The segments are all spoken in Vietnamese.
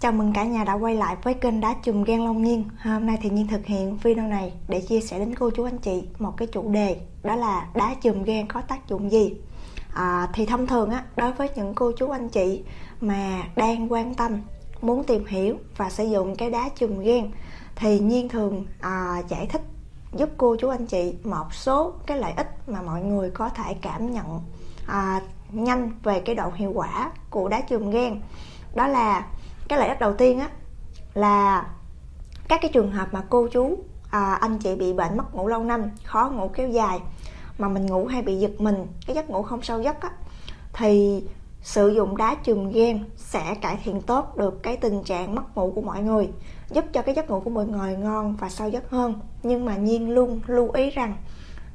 Chào mừng cả nhà đã quay lại với kênh Đá Chùm Gan Long Nhiên. Hôm nay thì Nhiên thực hiện video này để chia sẻ đến cô chú anh chị một cái chủ đề Đó là đá chùm gan có tác dụng gì. À, Thì thông thường á, đối với những cô chú anh chị mà đang quan tâm Muốn tìm hiểu và sử dụng cái đá chùm gan Thì Nhiên thường à, giải thích giúp cô chú anh chị một số cái lợi ích mà mọi người có thể cảm nhận à, nhanh về cái độ hiệu quả của đá chùm gan Đó là cái lợi ích đầu tiên á là các cái trường hợp mà cô chú à, anh chị bị bệnh mất ngủ lâu năm khó ngủ kéo dài mà mình ngủ hay bị giật mình cái giấc ngủ không sâu giấc á thì sử dụng đá chùm gan sẽ cải thiện tốt được cái tình trạng mất ngủ của mọi người giúp cho cái giấc ngủ của mọi người ngon và sâu giấc hơn. Nhưng mà nhiên luôn lưu ý rằng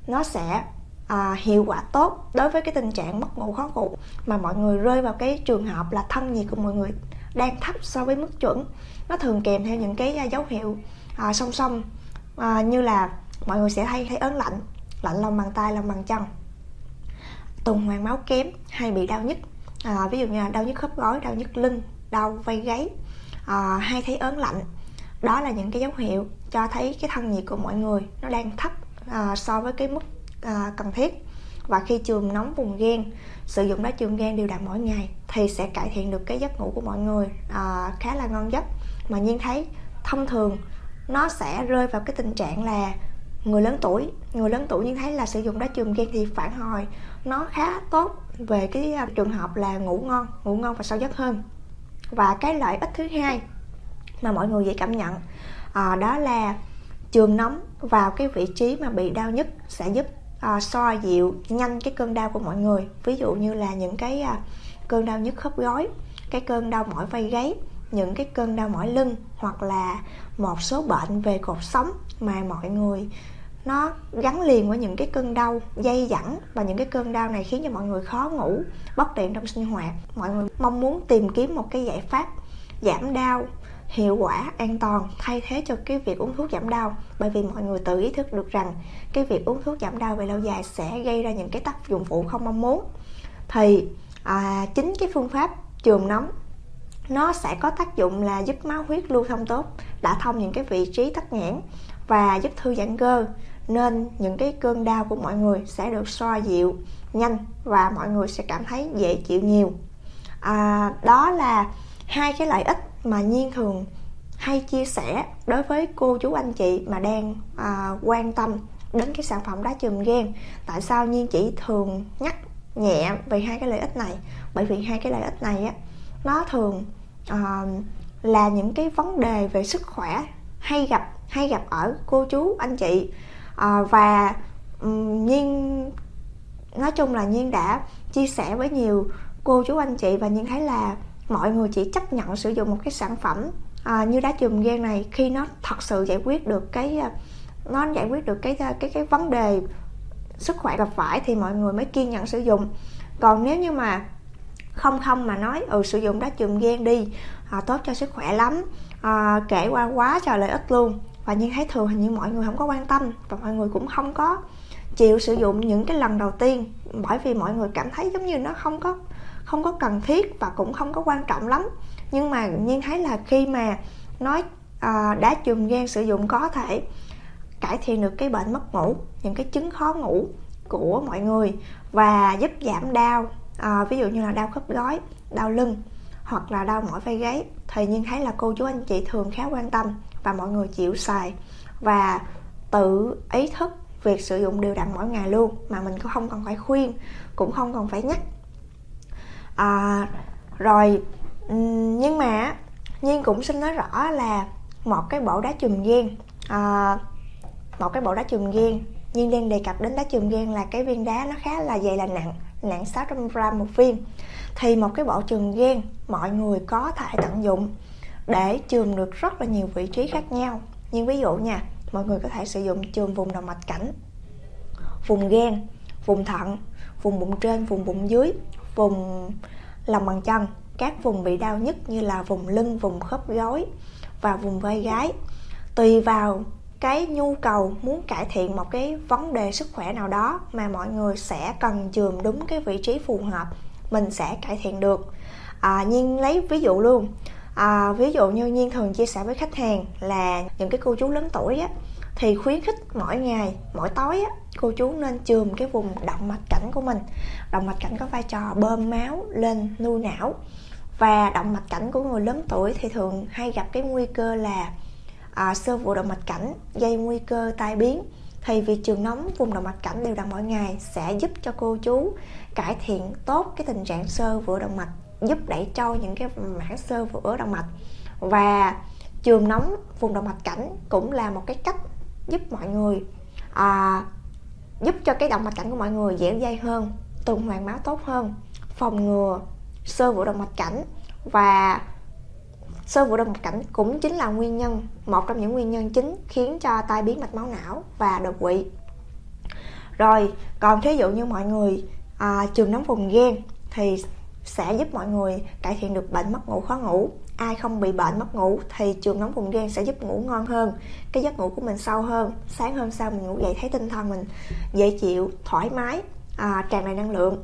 nó sẽ à, hiệu quả tốt đối với cái tình trạng mất ngủ khó ngủ mà mọi người rơi vào cái trường hợp là thân nhiệt của mọi người đang thấp so với mức chuẩn. Nó thường kèm theo những cái à, dấu hiệu à, song song à, như là mọi người sẽ hay thấy ớn lạnh lạnh lòng bàn tay lòng bàn chân. Tuần hoàn máu kém hay bị đau nhức à, ví dụ như là đau nhức khớp gối đau nhức lưng đau vai gáy à, hay thấy ớn lạnh. Đó là những cái dấu hiệu cho thấy cái thân nhiệt của mọi người nó đang thấp à, so với cái mức à, cần thiết và khi chườm nóng vùng gan sử dụng đá chườm gan đều đặn mỗi ngày thì sẽ cải thiện được cái giấc ngủ của mọi người. À, khá là ngon giấc. Mà nhiên thấy thông thường nó sẽ rơi vào cái tình trạng là người lớn tuổi người lớn tuổi nhiên thấy là sử dụng đá chườm gan thì phản hồi nó khá tốt về cái à, trường hợp là ngủ ngon ngủ ngon và sâu giấc hơn. Và cái lợi ích thứ hai mà mọi người dễ cảm nhận à, đó là trường nóng vào cái vị trí mà bị đau nhất sẽ giúp à, xoa dịu nhanh cái cơn đau của mọi người. Ví dụ như là những cái à, cơn đau nhức khớp gối cái cơn đau mỏi vai gáy những cái cơn đau mỏi lưng hoặc là một số bệnh về cột sống mà mọi người nó gắn liền với những cái cơn đau dây dẳng và những cái cơn đau này khiến cho mọi người khó ngủ bất tiện trong sinh hoạt. Mọi người mong muốn tìm kiếm một cái giải pháp giảm đau hiệu quả an toàn thay thế cho cái việc uống thuốc giảm đau. Bởi vì mọi người tự ý thức được rằng cái việc uống thuốc giảm đau về lâu dài sẽ gây ra những cái tác dụng phụ không mong muốn. Thì à, chính cái phương pháp trường nóng nó sẽ có tác dụng là giúp máu huyết lưu thông tốt đã thông những cái vị trí tắc nghẽn và giúp thư giãn cơ. Nên những cái cơn đau của mọi người sẽ được xoa dịu nhanh và mọi người sẽ cảm thấy dễ chịu nhiều. À, đó là hai cái lợi ích mà nhiên thường hay chia sẻ đối với cô chú anh chị mà đang à, quan tâm đến cái sản phẩm đá chùm gan. Tại sao nhiên chỉ thường nhắc nhẹ về hai cái lợi ích này? Bởi vì hai cái lợi ích này á nó thường à, là những cái vấn đề về sức khỏe hay gặp hay gặp ở cô chú anh chị. À, và um, nhiên nói chung là nhiên đã chia sẻ với nhiều cô chú anh chị và nhiên thấy là mọi người chỉ chấp nhận sử dụng một cái sản phẩm à, như đá chùm gan này khi nó thật sự giải quyết được cái à, nó giải quyết được cái à, cái cái vấn đề sức khỏe gặp phải thì mọi người mới kiên nhẫn sử dụng. Còn nếu như mà không không mà nói ừ sử dụng đá chùm gan đi à, tốt cho sức khỏe lắm à, kể qua quá trời lợi ích luôn. Và nhưng thấy thường hình như mọi người không có quan tâm và mọi người cũng không có chịu sử dụng những cái lần đầu tiên bởi vì mọi người cảm thấy giống như nó không có không có cần thiết và cũng không có quan trọng lắm. Nhưng mà nhiên thấy là khi mà nói à, đá chùm gan sử dụng có thể cải thiện được cái bệnh mất ngủ những cái chứng khó ngủ của mọi người và giúp giảm đau à, ví dụ như là đau khớp gối đau lưng hoặc là đau mỏi vai gáy. Thì nhiên thấy là cô chú anh chị thường khá quan tâm và mọi người chịu xài và tự ý thức việc sử dụng đều đặn mỗi ngày luôn mà mình cũng không cần phải khuyên cũng không cần phải nhắc à, rồi ừ, nhưng mà nhiên cũng xin nói rõ là một cái bộ đá chùm ghen à, một cái bộ đá chùm ghen nhiên đang đề cập đến đá chùm ghen là cái viên đá nó khá là dày là nặng nặng 600 gram một viên. Thì một cái bộ chùm ghen mọi người có thể tận dụng để chườm được rất là nhiều vị trí khác nhau. Nhưng ví dụ nha mọi người có thể sử dụng chườm vùng đầu mạch cảnh vùng gan vùng thận vùng bụng trên vùng bụng dưới vùng lòng bàn chân. Các vùng bị đau nhất như là vùng lưng vùng khớp gối và vùng vai gáy tùy vào cái nhu cầu muốn cải thiện một cái vấn đề sức khỏe nào đó mà mọi người sẽ cần chườm đúng cái vị trí phù hợp mình sẽ cải thiện được. À, nhiên lấy ví dụ luôn. À, ví dụ như nhiên thường chia sẻ với khách hàng là những cái cô chú lớn tuổi á thì khuyến khích mỗi ngày mỗi tối á cô chú nên chườm cái vùng động mạch cảnh của mình. Động mạch cảnh có vai trò bơm máu lên nuôi não. Và động mạch cảnh của người lớn tuổi thì thường hay gặp cái nguy cơ là à, sơ vữa động mạch cảnh gây nguy cơ tai biến. Thì việc trường nóng vùng động mạch cảnh đều đặn mỗi ngày sẽ giúp cho cô chú cải thiện tốt cái tình trạng sơ vữa động mạch giúp đẩy trôi những cái mảng sơ vữa động mạch. Và trường nóng vùng động mạch cảnh cũng là một cái cách giúp mọi người à, giúp cho cái động mạch cảnh của mọi người dẻo dai hơn tuần hoàn máu tốt hơn phòng ngừa sơ vữa động mạch cảnh. Và sơ vữa động mạch cảnh cũng chính là nguyên nhân một trong những nguyên nhân chính khiến cho tai biến mạch máu não và đột quỵ. Rồi còn thí dụ như mọi người à, trường nóng vùng gan thì sẽ giúp mọi người cải thiện được bệnh mất ngủ khó ngủ ai không bị bệnh mất ngủ thì trường nóng vùng gan sẽ giúp ngủ ngon hơn cái giấc ngủ của mình sâu hơn. Sáng hôm sau mình ngủ dậy thấy tinh thần mình dễ chịu thoải mái à, tràn đầy năng lượng.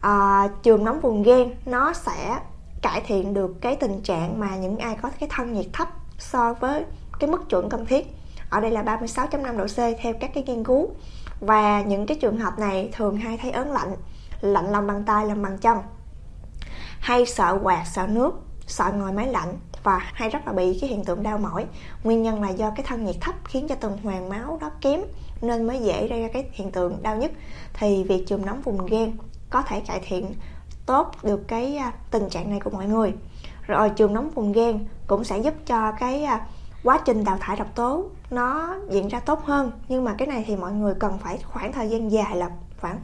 À, trường nóng vùng gan nó sẽ cải thiện được cái tình trạng mà những ai có cái thân nhiệt thấp so với cái mức chuẩn cần thiết. Ở đây là 36.5 độ C theo các cái nghiên cứu. Và những cái trường hợp này thường hay thấy ớn lạnh lạnh lòng bàn tay lòng bàn chân hay sợ quạt sợ nước sợ ngồi máy lạnh và hay rất là bị cái hiện tượng đau mỏi. Nguyên nhân là do cái thân nhiệt thấp khiến cho tuần hoàn máu đó kém, nên mới dễ gây ra cái hiện tượng đau nhất thì việc chườm nóng vùng gan có thể cải thiện tốt được cái à, tình trạng này của mọi người. Rồi chườm nóng vùng gan cũng sẽ giúp cho cái à, quá trình đào thải độc tố nó diễn ra tốt hơn. Nhưng mà cái này thì mọi người cần phải khoảng thời gian dài là khoảng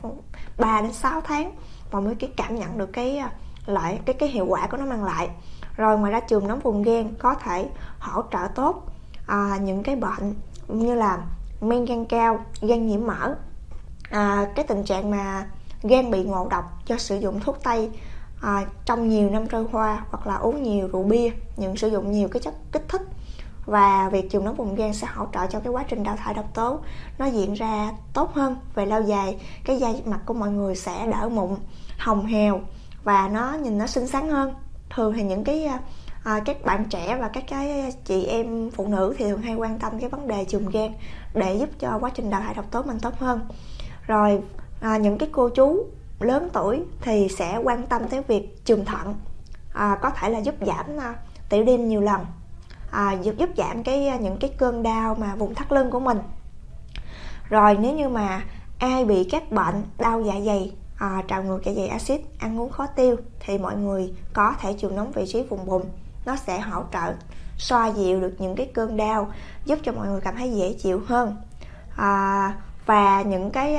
3 đến 6 tháng và mới cái cảm nhận được cái à, lại cái cái hiệu quả của nó mang lại. Rồi ngoài ra trường nóng vùng gan có thể hỗ trợ tốt à, những cái bệnh như là men gan cao gan nhiễm mỡ à, cái tình trạng mà gan bị ngộ độc do sử dụng thuốc tây à, trong nhiều năm trôi qua hoặc là uống nhiều rượu bia những sử dụng nhiều cái chất kích thích. Và việc chườm nóng vùng gan sẽ hỗ trợ cho cái quá trình đào thải độc tố nó diễn ra tốt hơn về lâu dài. Cái da mặt của mọi người sẽ đỡ mụn hồng hèo và nó nhìn nó xinh xắn hơn. Thường thì những cái à, các bạn trẻ và các cái chị em phụ nữ thì thường hay quan tâm cái vấn đề chùm gan để giúp cho quá trình đào thải độc tố mình tốt hơn. Rồi à, những cái cô chú lớn tuổi thì sẽ quan tâm tới việc chùm thận à, có thể là giúp giảm à, tiểu đêm nhiều lần à, giúp giúp giảm cái những cái cơn đau mà vùng thắt lưng của mình. Rồi nếu như mà ai bị các bệnh đau dạ dày à, trào ngược dạ dày axit ăn uống khó tiêu thì mọi người có thể chịu nóng vị trí vùng bụng. Nó sẽ hỗ trợ xoa dịu được những cái cơn đau giúp cho mọi người cảm thấy dễ chịu hơn. À, và những cái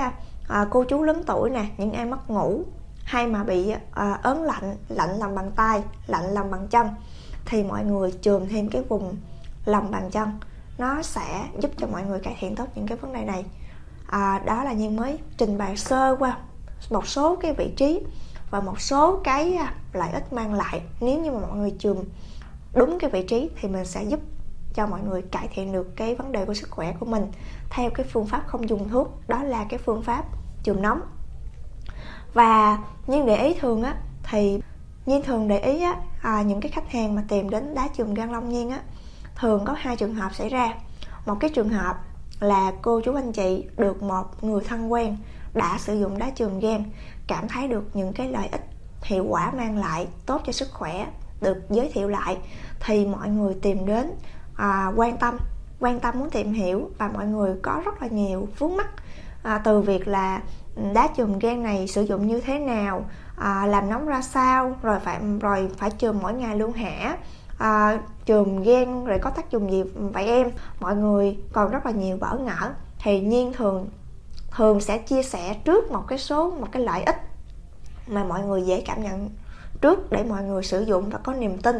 à, cô chú lớn tuổi nè những ai mất ngủ hay mà bị à, ớn lạnh lạnh lòng bàn tay lạnh lòng bàn chân thì mọi người chườm thêm cái vùng lòng bàn chân. Nó sẽ giúp cho mọi người cải thiện tốt những cái vấn đề này. À, đó là nhiên mới trình bày sơ qua một số cái vị trí và một số cái à, lợi ích mang lại. Nếu như mà mọi người chườm đúng cái vị trí thì mình sẽ giúp cho mọi người cải thiện được cái vấn đề của sức khỏe của mình theo cái phương pháp không dùng thuốc. Đó là cái phương pháp chườm nóng và nhưng để ý thường á thì nhiên thường để ý á à, những cái khách hàng mà tìm đến đá chườm gan long nhiên á thường có hai trường hợp xảy ra. Một cái trường hợp là cô chú anh chị được một người thân quen đã sử dụng đá trường gan cảm thấy được những cái lợi ích hiệu quả mang lại tốt cho sức khỏe được giới thiệu lại thì mọi người tìm đến à, quan tâm. Quan tâm muốn tìm hiểu và mọi người có rất là nhiều vướng mắt à, từ việc là ừ, đá chườm gan này sử dụng như thế nào à, làm nóng ra sao rồi phải rồi phải chườm mỗi ngày luôn hả? À, chườm gan rồi có tác dụng gì vậy em? Mọi người còn rất là nhiều bỡ ngỡ. Thì nhiên thường thường sẽ chia sẻ trước một cái số một cái lợi ích mà mọi người dễ cảm nhận trước để mọi người sử dụng và có niềm tin.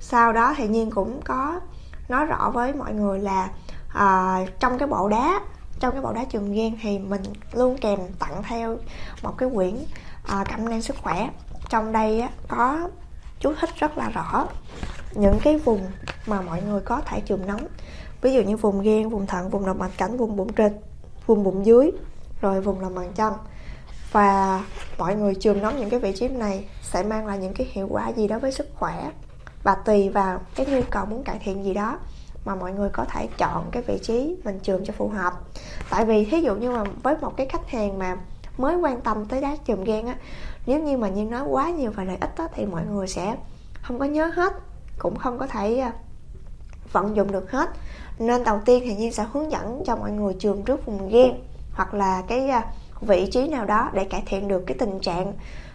Sau đó thì nhiên cũng có nói rõ với mọi người là à, trong cái bộ đá trong cái bộ đá trường gan thì mình luôn kèm tặng theo một cái quyển à, cảm năng sức khỏe. Trong đây á, có chú thích rất là rõ những cái vùng mà mọi người có thể chườm nóng ví dụ như vùng gan vùng thận vùng động mạch cảnh vùng bụng trên vùng bụng dưới rồi vùng lòng bàn chân. Và mọi người trường nóng những cái vị trí này sẽ mang lại những cái hiệu quả gì đó với sức khỏe và tùy vào cái nhu cầu muốn cải thiện gì đó mà mọi người có thể chọn cái vị trí mình trường cho phù hợp. Tại vì thí dụ như mà với một cái khách hàng mà mới quan tâm tới đá chùm gan á nếu như mà như nói quá nhiều về lợi ích á, thì mọi người sẽ không có nhớ hết cũng không có thể à, vận dụng được hết. Nên đầu tiên thì nhiên sẽ hướng dẫn cho mọi người trường trước vùng gan hoặc là cái à, vị trí nào đó để cải thiện được cái tình trạng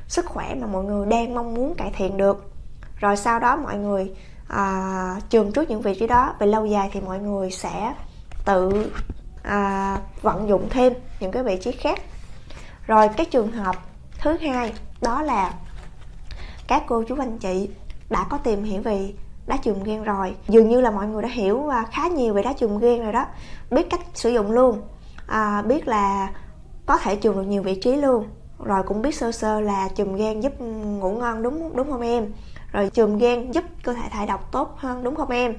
sức khỏe mà mọi người đang mong muốn cải thiện được. Rồi sau đó mọi người à, trường trước những vị trí đó về lâu dài thì mọi người sẽ tự à, vận dụng thêm những cái vị trí khác. Rồi cái trường hợp thứ hai đó là các cô chú anh chị đã có tìm hiểu về đá chùm ghen rồi. Dường như là mọi người đã hiểu à, khá nhiều về đá chùm ghen rồi đó. Biết cách sử dụng luôn à, biết là có thể chùm được nhiều vị trí luôn. Rồi cũng biết sơ sơ là chùm gan giúp ngủ ngon đúng đúng không em? Rồi chùm gan giúp cơ thể thải độc tốt hơn đúng không em?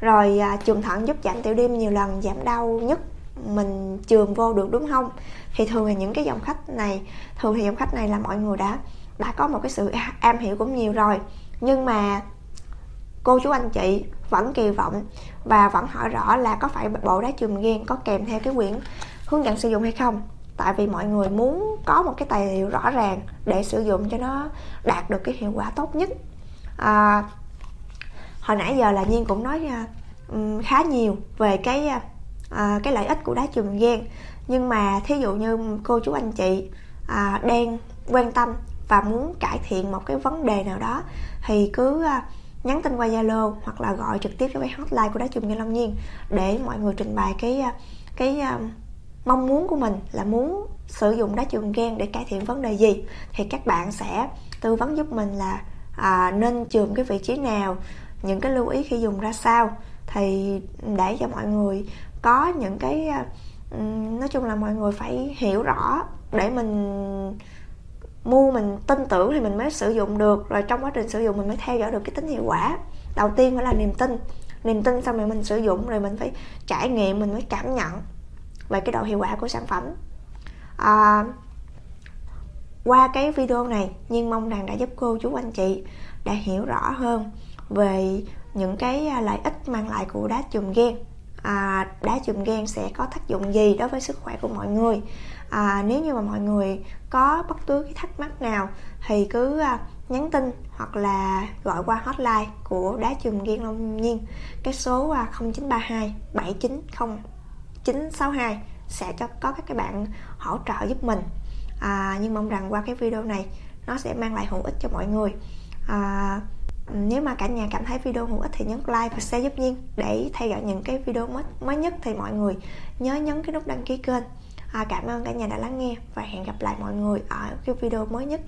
Rồi à, chùm thận giúp giảm tiểu đêm nhiều lần giảm đau nhất mình chườm vô được đúng không? Thì thường là những cái dòng khách này thường thì dòng khách này là mọi người đã đã có một cái sự am hiểu cũng nhiều rồi. Nhưng mà cô chú anh chị vẫn kỳ vọng và vẫn hỏi rõ là có phải bộ đá chùm ghen có kèm theo cái quyển hướng dẫn sử dụng hay không? Tại vì mọi người muốn có một cái tài liệu rõ ràng để sử dụng cho nó đạt được cái hiệu quả tốt nhất. À, hồi nãy giờ là nhiên cũng nói à, khá nhiều về cái uh, cái lợi ích của đá chùm ghen nhưng mà thí dụ như cô chú anh chị uh, đang quan tâm và muốn cải thiện một cái vấn đề nào đó thì cứ uh, nhắn tin qua Zalo hoặc là gọi trực tiếp cho cái hotline của đá chùm gan Long Nhiên để mọi người trình bày cái à, cái à, mong muốn của mình là muốn sử dụng đá chùm gan để cải thiện vấn đề gì. Thì các bạn sẽ tư vấn giúp mình là à, nên chườm cái vị trí nào những cái lưu ý khi dùng ra sao. Thì để cho mọi người có những cái à, nói chung là mọi người phải hiểu rõ để mình mua mình tin tưởng thì mình mới sử dụng được. Rồi trong quá trình sử dụng mình mới theo dõi được cái tính hiệu quả. Đầu tiên phải là niềm tin. Niềm tin xong rồi mình sử dụng rồi mình phải trải nghiệm mình mới cảm nhận về cái độ hiệu quả của sản phẩm. À, qua cái video này nhưng mong rằng đã giúp cô chú anh chị đã hiểu rõ hơn về những cái à, lợi ích mang lại của đá chùm ghen à, đá chùm gan sẽ có tác dụng gì đối với sức khỏe của mọi người? À, nếu như mà mọi người có bất cứ cái thắc mắc nào thì cứ à, nhắn tin hoặc là gọi qua hotline của đá chùm gan Long Nhiên. Cái số à, 0932 790 962 sẽ cho có các cái bạn hỗ trợ giúp mình. À, nhưng mong rằng qua cái video này nó sẽ mang lại hữu ích cho mọi người. À, nếu mà cả nhà cảm thấy video hữu ích thì nhấn like và share giúp nhiên để theo dõi những cái video mới, mới nhất thì mọi người nhớ nhấn cái nút đăng ký kênh. À, cảm ơn cả nhà đã lắng nghe và hẹn gặp lại mọi người ở cái video mới nhất.